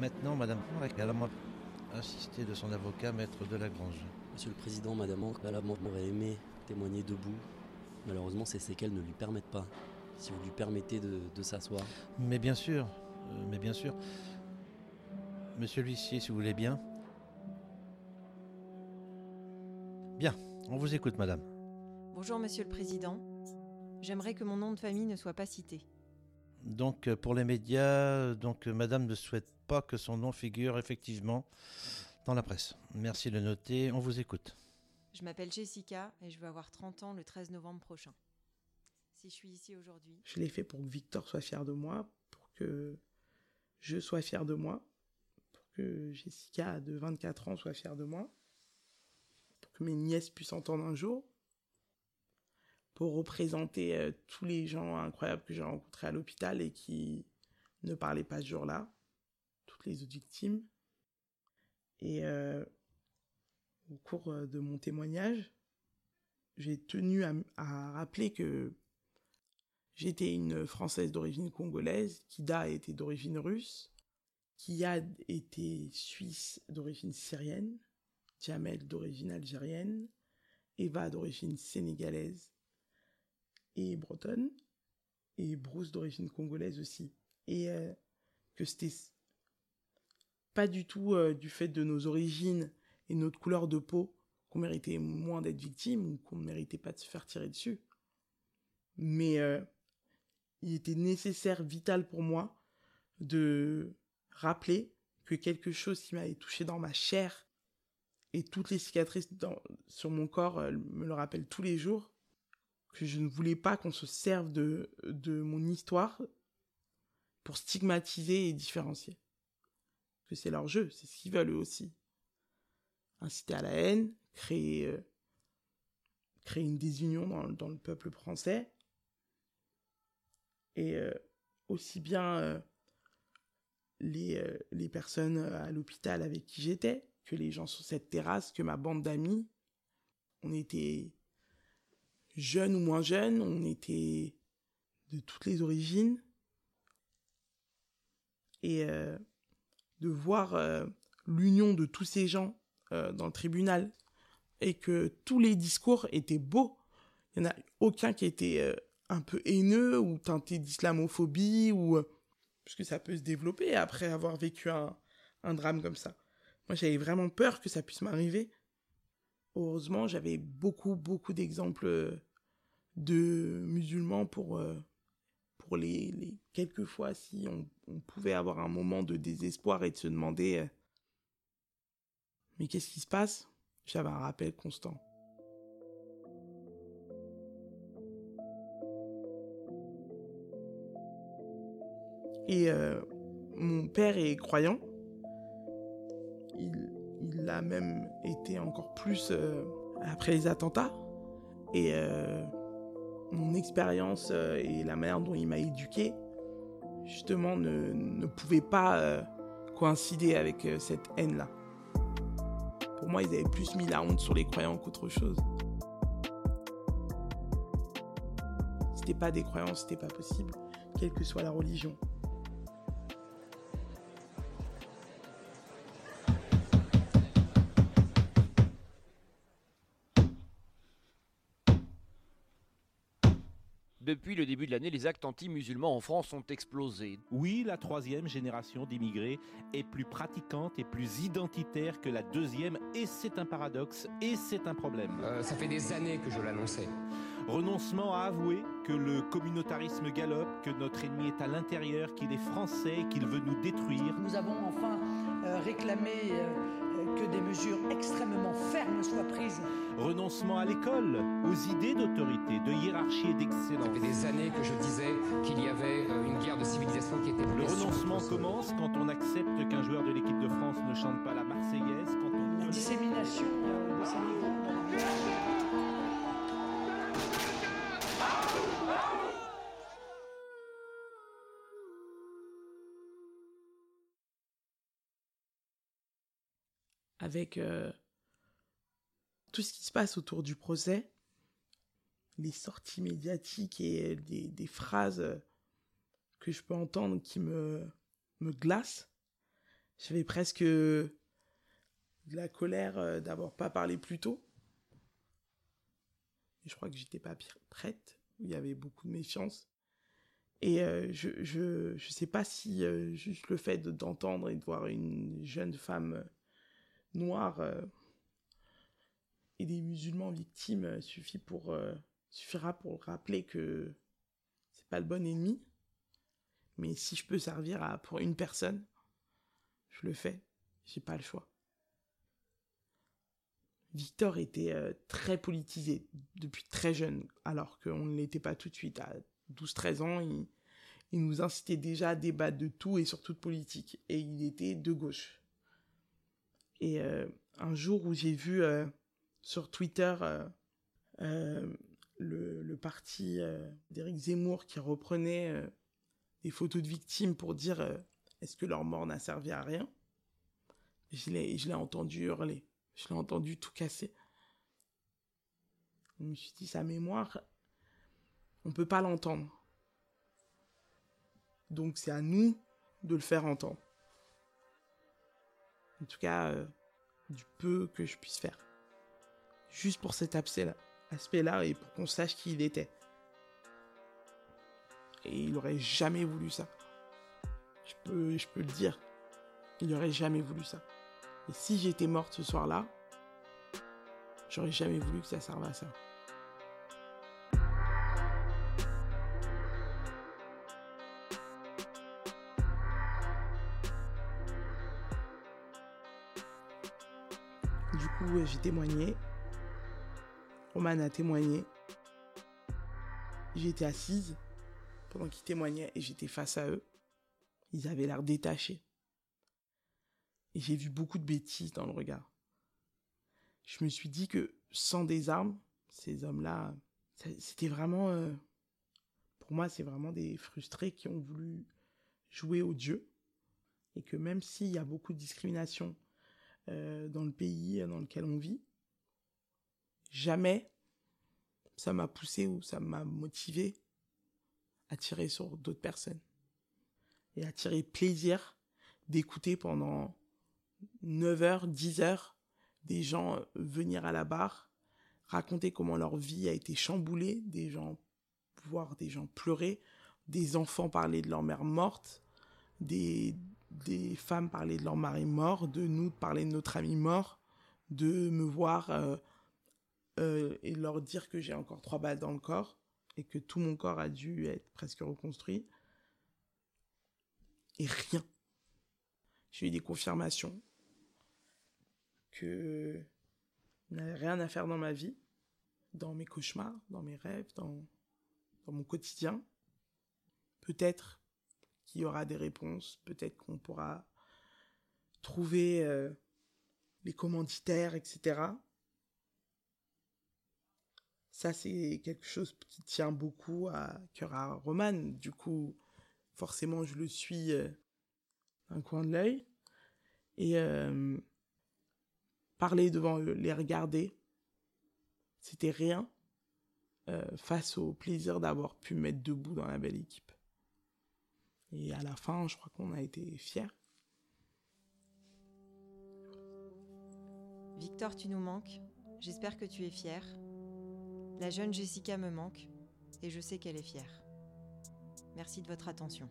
Maintenant, Madame Calamont, assistée de son avocat, maître de la Grange. Monsieur le Président, Madame Calamont aurait aimé témoigner debout. Malheureusement, ses séquelles ne lui permettent pas. Si vous lui permettez de, de s'asseoir. Mais bien sûr, euh, mais bien sûr. Monsieur l'huissier, si vous voulez bien. Bien, on vous écoute, Madame. Bonjour, Monsieur le Président. J'aimerais que mon nom de famille ne soit pas cité. Donc euh, pour les médias, donc euh, Madame ne souhaite pas que son nom figure effectivement dans la presse. Merci de le noter, on vous écoute. Je m'appelle Jessica et je vais avoir 30 ans le 13 novembre prochain. Si je suis ici aujourd'hui... Je l'ai fait pour que Victor soit fier de moi, pour que je sois fier de moi, pour que Jessica de 24 ans soit fière de moi, pour que mes nièces puissent entendre un jour, pour représenter euh, tous les gens incroyables que j'ai rencontrés à l'hôpital et qui ne parlaient pas ce jour-là, toutes les autres victimes. Et euh, au cours euh, de mon témoignage, j'ai tenu à, rappeler que j'étais une Française d'origine congolaise, Kida était d'origine russe, Kia était suisse d'origine syrienne, Jamel d'origine algérienne, Eva d'origine sénégalaise, et bretonne, et Bruce d'origine congolaise aussi. Et euh, que c'était pas du tout euh, du fait de nos origines et notre couleur de peau qu'on méritait moins d'être victime ou qu'on ne méritait pas de se faire tirer dessus. Mais euh, il était nécessaire, vital pour moi, de rappeler que quelque chose qui m'avait touché dans ma chair et toutes les cicatrices sur mon corps me le rappellent tous les jours, que je ne voulais pas qu'on se serve de, de mon histoire pour stigmatiser et différencier. Que c'est leur jeu, c'est ce qu'ils veulent eux aussi. Inciter à la haine, créer, euh, créer une désunion dans, dans, le peuple français. Et euh, aussi bien euh, les, les personnes à l'hôpital avec qui j'étais, que les gens sur cette terrasse, que ma bande d'amis. On était jeunes ou moins jeunes, on était de toutes les origines. Et euh, de voir euh, l'union de tous ces gens euh, dans le tribunal et que tous les discours étaient beaux. Il n'y en a aucun qui était un peu haineux ou teinté d'islamophobie ou parce que ça peut se développer après avoir vécu un, un drame comme ça. Moi, j'avais vraiment peur que ça puisse m'arriver. Heureusement, j'avais beaucoup, beaucoup d'exemples de musulmans pour euh, les, quelques fois si on, pouvait avoir un moment de désespoir et de se demander euh, mais qu'est-ce qui se passe? J'avais un rappel constant. Et euh, mon père est croyant. Il, il a même été encore plus après les attentats. Et mon expérience euh, et la manière dont il m'a éduqué, justement, ne, ne pouvait pas euh, coïncider avec euh, cette haine-là. Pour moi, ils avaient plus mis la honte sur les croyants qu'autre chose. C'était pas des croyants, c'était pas possible, quelle que soit la religion. Depuis le début de l'année, les actes anti-musulmans en France ont explosé. Oui, la troisième génération d'immigrés est plus pratiquante et plus identitaire que la deuxième, et c'est un paradoxe, et c'est un problème. Euh, ça fait des années que je l'annonçais. Renoncement à avouer que le communautarisme galope, que notre ennemi est à l'intérieur, qu'il est français, qu'il veut nous détruire. Nous avons enfin euh, réclamé euh, que des mesures extrêmement fermes soient prises. Renoncement à l'école, aux idées d'autorité, de hiérarchie et d'excellence. Ça fait des années que je disais qu'il y avait euh, une guerre avec euh, tout ce qui se passe autour du procès, les sorties médiatiques et des, des phrases que je peux entendre qui me, glacent, J'avais presque de la colère euh, d'avoir pas parlé plus tôt. Je crois que j'étais pas prête. Il y avait beaucoup de méfiance. Et euh, je, je, je sais pas si euh, juste le fait d'entendre et de voir une jeune femme noire et des musulmans victimes suffit pour, suffira pour rappeler que c'est pas le bon ennemi. Mais si je peux servir à, pour une personne, je le fais. J'ai pas le choix. Victor était euh, très politisé depuis très jeune, alors qu'on ne l'était pas tout de suite. À 12-13 ans, il, nous incitait déjà à débattre de tout et surtout de politique. Et il était de gauche. Et euh, un jour où j'ai vu euh, sur Twitter le, le, parti d'Éric Zemmour qui reprenait des photos de victimes pour dire est-ce que leur mort n'a servi à rien Je l'ai entendu hurler. Je l'ai entendu tout casser. Je me suis dit, sa mémoire, on ne peut pas l'entendre. Donc c'est à nous de le faire entendre. En tout cas, euh, du peu que je puisse faire. Juste pour cet aspect-là, et pour qu'on sache qui il était. Et il aurait jamais voulu ça. Je peux, je peux le dire. Il n'aurait jamais voulu ça. Et si j'étais morte ce soir-là, j'aurais jamais voulu que ça serve à ça. Coup, j'ai témoigné? Roman a témoigné. J'étais assise pendant qu'ils témoignaient et j'étais face à eux. Ils avaient l'air détachés. Et j'ai vu beaucoup de bêtises dans le regard. Je me suis dit que sans des armes, ces hommes-là, c'était vraiment... Euh, pour moi, c'est vraiment des frustrés qui ont voulu jouer au Dieu. Et que même s'il y a beaucoup de discrimination euh, dans le pays dans lequel on vit, jamais ça m'a poussé ou ça m'a motivé à tirer sur d'autres personnes et à tirer plaisir d'écouter pendant 9 heures, 10 heures des gens venir à la barre, raconter comment leur vie a été chamboulée, des gens voir des gens pleurer, des enfants parler de leur mère morte, des, des femmes parler de leur mari mort, de nous parler de notre ami mort, de me voir euh, euh, et leur dire que j'ai encore trois balles dans le corps et que tout mon corps a dû être presque reconstruit et rien. J'ai eu des confirmations que je n'avais rien à faire dans ma vie, dans mes cauchemars, dans mes rêves, dans mon quotidien. Peut-être qu'il y aura des réponses, peut-être qu'on pourra trouver euh, les commanditaires, etc. Ça, c'est quelque chose qui tient beaucoup à cœur à Roman. Du coup, forcément je le suis euh, un coin de l'œil et euh, parler devant eux, les regarder, c'était rien euh, face au plaisir d'avoir pu mettre debout dans la belle équipe. Et à la fin, je crois qu'on a été fiers. Victor, tu nous manques. J'espère que tu es fier. La jeune Jessica me manque et je sais qu'elle est fière. Merci de votre attention.